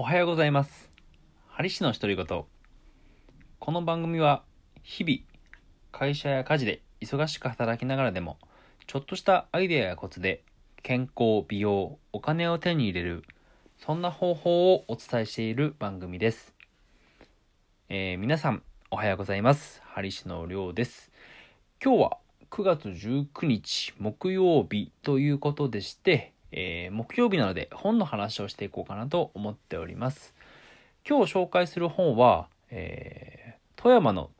おはようございます。ハリ氏の独り言。この番組は、日々、会社や家事で忙しく働きながらでも、ちょっとしたアイデアやコツで、健康、美容、お金を手に入れる、そんな方法をお伝えしている番組です。えー皆さん、おはようございます。ハリ氏のりょうです。今日は9月19日木曜日ということでして、えー木曜日なので本の話をしていこうかなと思っております。今日紹介する本は、えー富山の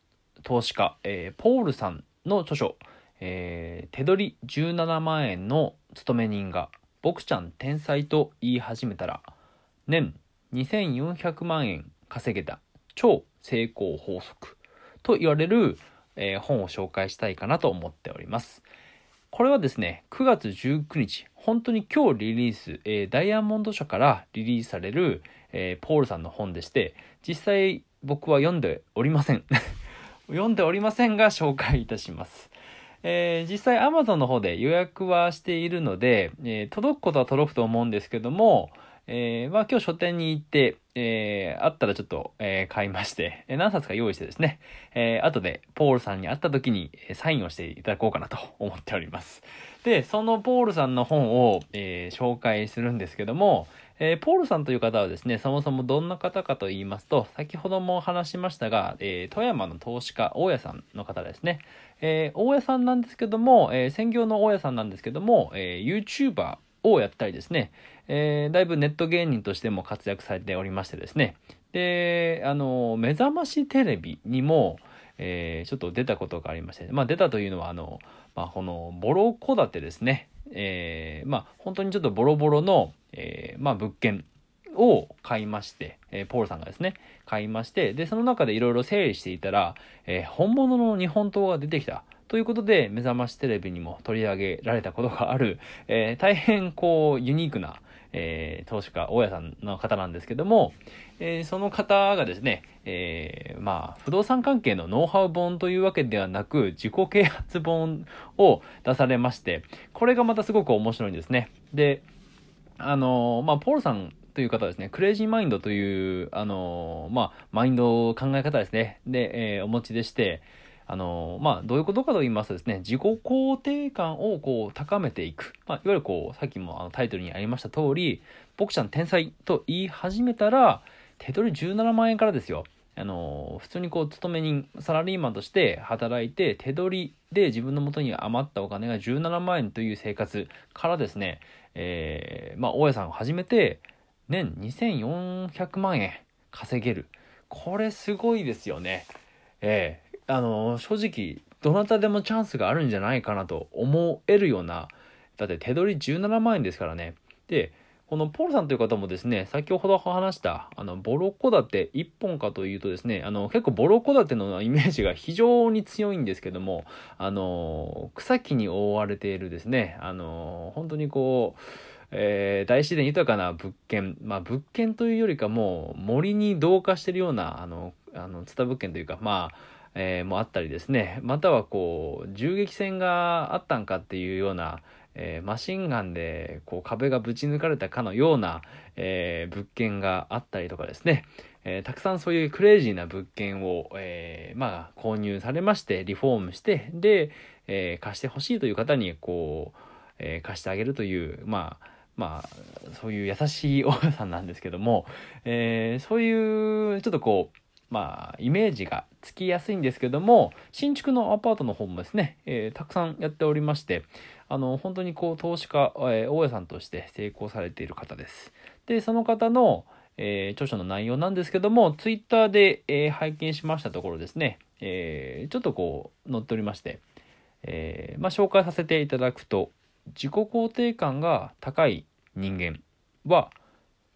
投資家、えーポールさんの著書、えー手取り17万円の勤め人が僕ちゃん天才と言い始めたら年2400万円稼げた超成功法則と言われる、えー本を紹介したいかなと思っております。これはですね、9月19日、本当に今日リリース、えーダイヤモンド社からリリースされる、えーポールさんの本でして、実際僕は読んでおりません。読んでおりませんが紹介いたします。えー実際 Amazon の方で予約はしているので、えー届くことは届くと思うんですけども、えーまあ今日書店に行って、えーあったらちょっと、えー買いまして、え何冊か用意してですね、えー後でポールさんに会った時にサインをしていただこうかなと思っております。で、そのポールさんの本を、えー紹介するんですけども、えーポールさんという方はですね、そもそもどんな方かと言いますと、先ほども話しましたが、えー富山の投資家、大家さんの方ですね。えー大家さんなんですけども、え専業の大家さんなんですけども、えー YouTuber をやったりですね、えだいぶネット芸人としても活躍されておりましてですね、で、あの、目覚ましテレビにも、えちょっと出たことがありまして、まあ出たというのは、あの、まあこのボロ戸建てですね、えーまあ本当にちょっとボロボロの、えーまあ物件を買いまして、えーポールさんがですね、買いまして、で、その中でいろいろ整理していたら、えー本物の日本刀が出てきた。ということで、目覚ましテレビにも取り上げられたことがある、えー大変こう、ユニークな、えー投資家、大家さんの方なんですけども、えーその方がですね、えーまあ、不動産関係のノウハウ本というわけではなく、自己啓発本を出されまして、これがまたすごく面白いんですね。で、あのまあ、ポールさんという方はですね、クレイジーマインドという、あのまあ、マインド考え方ですね、で、えお持ちでして、あのまあ、どういうことかと言いますとですね、自己肯定感をこう高めていく。まあ、いわゆるこう、さっきもあのタイトルにありました通り、僕ちゃん天才と言い始めたら、手取り17万円からですよ。あの普通にこう、勤め人、サラリーマンとして働いて、手取りで自分の元に余ったお金が17万円という生活からですね、えーまあ、大家さんを始めて、年2400万円稼げる。これすごいですよね。ええあの、正直、どなたでもチャンスがあるんじゃないかなと思えるような、だって手取り17万円ですからね。で、このポールさんという方もですね、先ほど話した、あの、ボロ戸建て1本かというとですね、あの、結構ボロ戸建てのイメージが非常に強いんですけども、あの、草木に覆われているですね、あの、本当にこう、えー大自然豊かな物件、まあ物件というよりかも森に同化してるような、あの、あの、ツタ物件というか、まあ、えーもあったりですね、またはこう、銃撃戦があったんかっていうような、えーマシンガンでこう壁がぶち抜かれたかのような、えー物件があったりとかですね、えたくさんそういうクレイジーな物件を、えまあ、購入されまして、リフォームして、で、え貸してほしいという方に、こう、え貸してあげるという、まあ、まあ、そういう優しい大家さんなんですけども、えーそういう、ちょっとこう、まあ、イメージがつきやすいんですけども、新築のアパートの方もですね、えーたくさんやっておりまして、あの、本当にこう、投資家、えー大家さんとして成功されている方です。で、その方の、えー著書の内容なんですけども、ツイッターで、えー拝見しましたところですね、えーちょっとこう、載っておりまして、えーまあ、紹介させていただくと、自己肯定感が高い人間は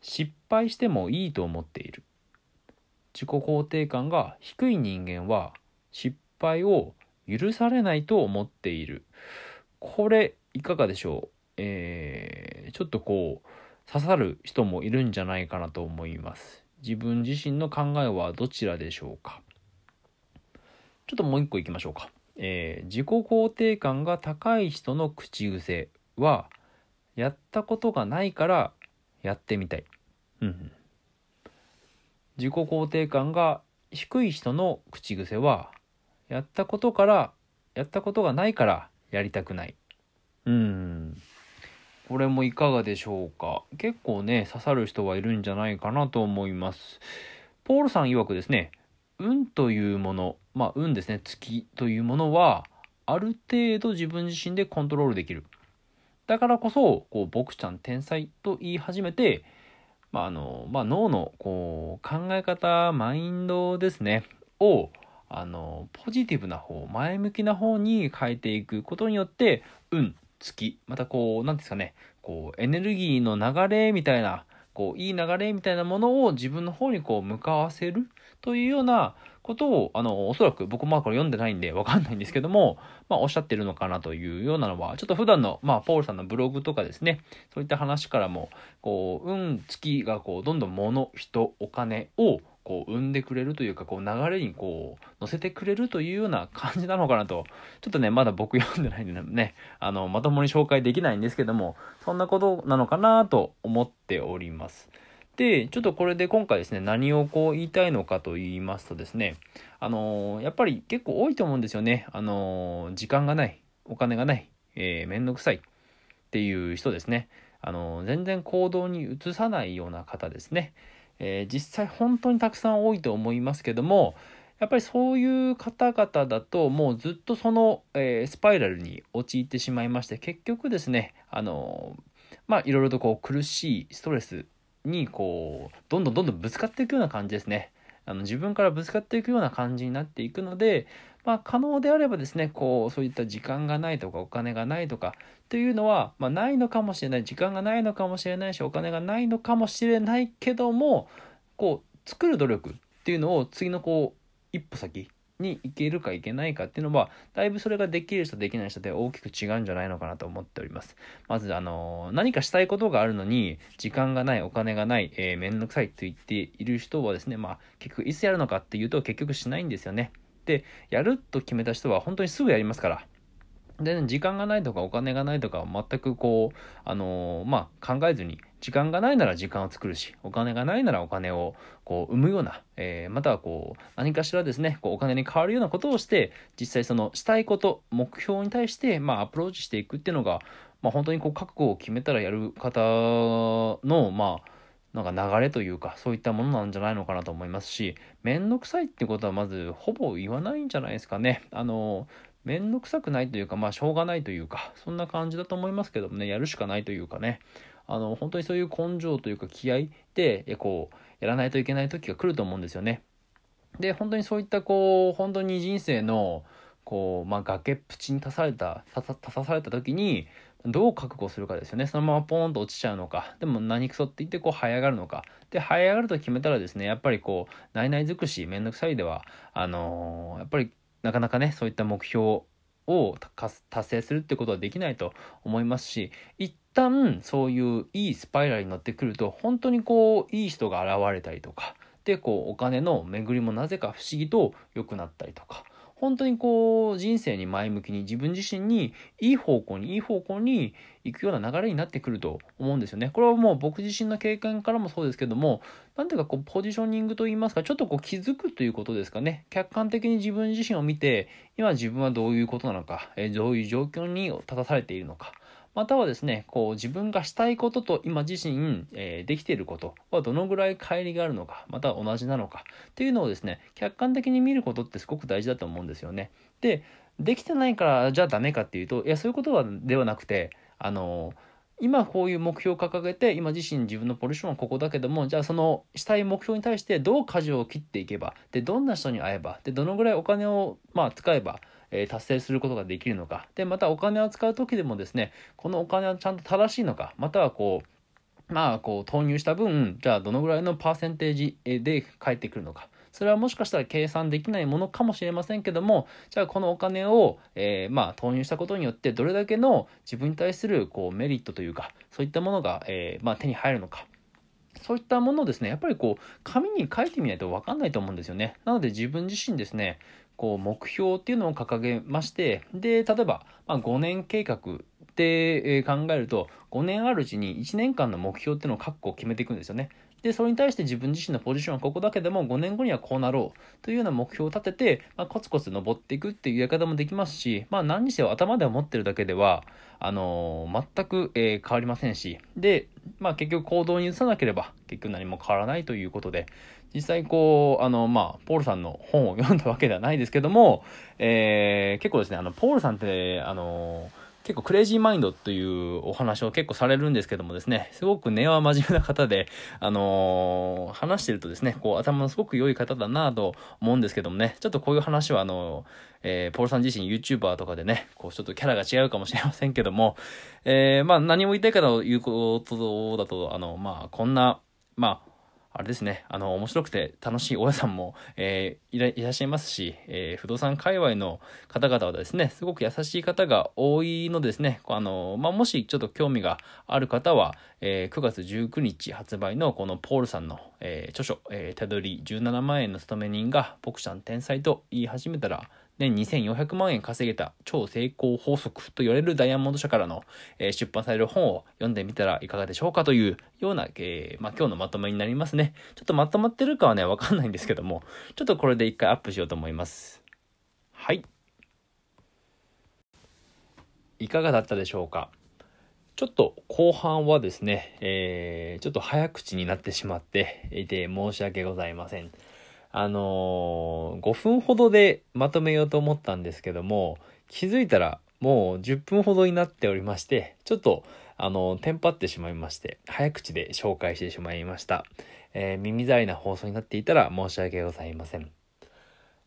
失敗してもいいと思っている。自己肯定感が低い人間は失敗を許されないと思っている。これいかがでしょう？えーちょっとこう刺さる人もいるんじゃないかなと思います。自分自身の考えはどちらでしょうか？ちょっともう一個いきましょうか。えー自己肯定感が高い人の口癖は、やったことがないからやってみたい。うん。自己肯定感が低い人の口癖は、やったことから、やったことがないからやりたくない。うん。これもいかがでしょうか？結構ね、刺さる人はいるんじゃないかなと思います。ポールさん曰くですね、運というもの、まあ運ですね、月というものは、ある程度自分自身でコントロールできる。だからこそ、こう、僕ちゃん天才と言い始めて、まあ、あの、まあ、脳の、こう、考え方、マインドですね、を、あの、ポジティブな方、前向きな方に変えていくことによって、運、月、またこう、なんですかね、こう、エネルギーの流れみたいな、こう、いい流れみたいなものを自分の方にこう、向かわせるというようなことを、あの、おそらく僕もこれ読んでないんでわかんないんですけども、まあ、おっしゃってるのかなというようなのは、ちょっと普段の、まあ、ポールさんのブログとかですね、そういった話からも、こう、運、月がこう、どんどん物、人、お金を、こう生んでくれるというかこう流れにこう乗せてくれるというような感じなのかなとちょっとねまだ僕読んでないんでね あのまともに紹介できないんですけどもそんなことなのかなと思っております。でちょっとこれで今回ですね何をこう言いたいのかと言いますとですねあのやっぱり結構多いと思うんですよね。あの時間がないお金がない、えー、めんどくさいっていう人ですね。あの全然行動に移さないような方ですね。えー、実際本当にたくさん多いと思いますけどもやっぱりそういう方々だともうずっとその、えー、スパイラルに陥ってしまいまして結局ですねあのまあいろいろとこう苦しいストレスにこうどんどんどんどんぶつかっていくような感じですね。あの自分からぶつかっていくような感じになっていくのでまあ、可能であればですね、こう、そういった時間がないとか、お金がないとか、というのは、まあ、ないのかもしれない、時間がないのかもしれないし、お金がないのかもしれないけども、こう、作る努力っていうのを次のこう、一歩先に行けるかいけないかっていうのは、だいぶそれができる人できない人で大きく違うんじゃないのかなと思っております。まず、あの、何かしたいことがあるのに、時間がない、お金がない、えー、めんどくさいと言っている人はですね、まあ、結局いつやるのかっていうと結局しないんですよね。でやると決めた人は本当にすぐやりますから。で、ね、時間がないとかお金がないとか全くこうあのー、まあ考えずに時間がないなら時間を作るしお金がないならお金をこう生むような、えー、またはこう何かしらですねこうお金に変わるようなことをして実際そのしたいこと目標に対してまあアプローチしていくっていうのがまあ本当にこう覚悟を決めたらやる方のまあなんか流れというか、そういったものなんじゃないのかなと思いますし、めんどくさいってことはまずほぼ言わないんじゃないですかね。あの、めんどくさくないというか、まあしょうがないというか、そんな感じだと思いますけどもね、やるしかないというかね、あの、本当にそういう根性というか気合で、こう、やらないといけない時が来ると思うんですよね。で、本当にそういったこう、本当に人生の、こう、まあ、崖っぷちに立たされた、立たされた時に、どう覚悟するかですよね。そのままポーンと落ちちゃうのか、でも何くそって言ってこう這い上がるのか。で、這い上がると決めたらですね、やっぱりこう、内々尽くし、めんどくさいでは、あのー、やっぱりなかなかね、そういった目標を達成するってことはできないと思いますし、一旦そういういいスパイラルに乗ってくると、本当にこう、いい人が現れたりとか、で、こう、お金の巡りもなぜか不思議と良くなったりとか、本当にこう人生に前向きに自分自身にいい方向にいい方向に行くような流れになってくると思うんですよね。これはもう僕自身の経験からもそうですけども、何ていうかこうポジショニングといいますか、ちょっとこう気づくということですかね。客観的に自分自身を見て、今自分はどういうことなのか、えどういう状況に立たされているのか。またはですね、こう自分がしたいことと今自身、えー、できていることはどのぐらい乖離があるのか、また同じなのかっていうのをですね、客観的に見ることってすごく大事だと思うんですよね。で、できてないからじゃあダメかっていうと、いや、そういうことはではなくて、あの今こういう目標を掲げて今自身自分のポジションはここだけどもじゃあそのしたい目標に対してどう舵を切っていけばでどんな人に会えばでどのぐらいお金をまあ使えばえ達成することができるのか。で、またお金を使う時でもですね、このお金はちゃんと正しいのか、またはこう、まあ、こう、投入した分、じゃあどのぐらいのパーセンテージで返ってくるのか。それはもしかしたら計算できないものかもしれませんけども、じゃあこのお金を、えー、まあ投入したことによってどれだけの自分に対するこうメリットというか、そういったものが、えー、まあ手に入るのか。そういったものをですね、やっぱりこう、紙に書いてみないと分かんないと思うんですよね。なので自分自身ですね、こう目標っていうのを掲げましてで例えば、まあ、5年計画って考えると、5年あるうちに1年間の目標っていうのを確保決めていくんですよね。で、それに対して自分自身のポジションはここだけでも5年後にはこうなろうというような目標を立てて、まあ、コツコツ登っていくっていうやり方もできますし、まあ何にせよ頭で思ってるだけでは、あのー、全く、えー、変わりませんし、で、まあ結局行動に移さなければ結局何も変わらないということで、実際こう、あの、まあ、ポールさんの本を読んだわけではないですけども、えー、結構ですね、あの、ポールさんって、あのー結構クレイジーマインドというお話を結構されるんですけどもですね、すごく根は真面目な方で、あのー、話してるとですね、こう頭のすごく良い方だなと思うんですけどもね、ちょっとこういう話はあのー、えー、ポールさん自身 YouTuber とかでね、こうちょっとキャラが違うかもしれませんけども、えー、まあ何も言いたいかということだと、あの、まあこんな、まああれですね、あの、面白くて楽しい大家さんも、えー、いらっしゃいますし、えー、不動産界隈の方々はですね、すごく優しい方が多いのですね、あの、まあ、もしちょっと興味がある方は、えー、9月19日発売のこのポールさんの、え著書、えー手取り17万円の勤め人が、僕ちゃん天才と言い始めたら、年2400万円稼げた超成功法則と言われるダイヤモンド社からの、えー、出版される本を読んでみたらいかがでしょうかというような、えー、まあ、今日のまとめになりますね。ちょっとまとまってるかはね、わかんないんですけども、ちょっとこれで一回アップしようと思います。はい。いかがだったでしょうか？ちょっと後半はですね、えー、ちょっと早口になってしまっていて申し訳ございません。あのー、5分ほどでまとめようと思ったんですけども、気づいたらもう10分ほどになっておりまして、ちょっと、あの、テンパってしまいまして、早口で紹介してしまいました。えー、耳障りな放送になっていたら申し訳ございません。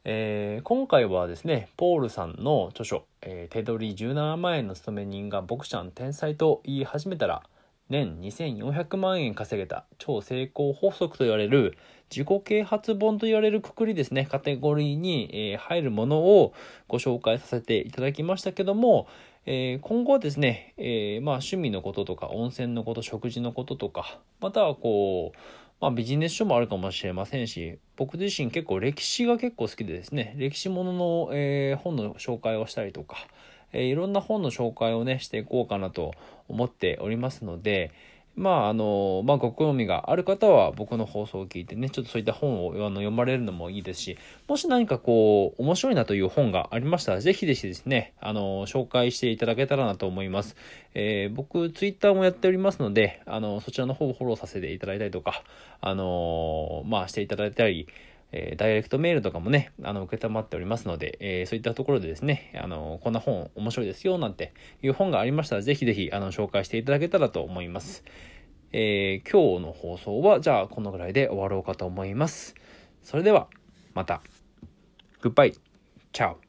えー、今回はですね、ポールさんの著書、えー、手取り17万円の勤め人が僕ちゃん天才と言い始めたら、年2400万円稼げた超成功法則と言われる自己啓発本と言われるくくりですね、カテゴリーに、えー、入るものをご紹介させていただきましたけども、えー、今後はですね、えー、まあ趣味のこととか温泉のこと、食事のこととか、またはこう、まあビジネス書もあるかもしれませんし、僕自身結構歴史が結構好きでですね、歴史ものの、えー、本の紹介をしたりとか、えー、いろんな本の紹介をね、していこうかなと思っておりますので、まあ、あの、まあ、ご興味がある方は僕の放送を聞いてね、ちょっとそういった本をあの読まれるのもいいですし、もし何かこう、面白いなという本がありましたら、ぜひぜひですね、あの、紹介していただけたらなと思います。えー、僕、ツイッターもやっておりますので、あの、そちらの方をフォローさせていただいたりとか、あの、まあ、していただいたり、え、ダイレクトメールとかもね、あの、受けたまっておりますので、えー、そういったところでですね、あの、こんな本面白いですよ、なんていう本がありましたら、ぜひぜひ、あの、紹介していただけたらと思います。えー、今日の放送は、じゃあ、このぐらいで終わろうかと思います。それでは、また。グッバイ。チャオ。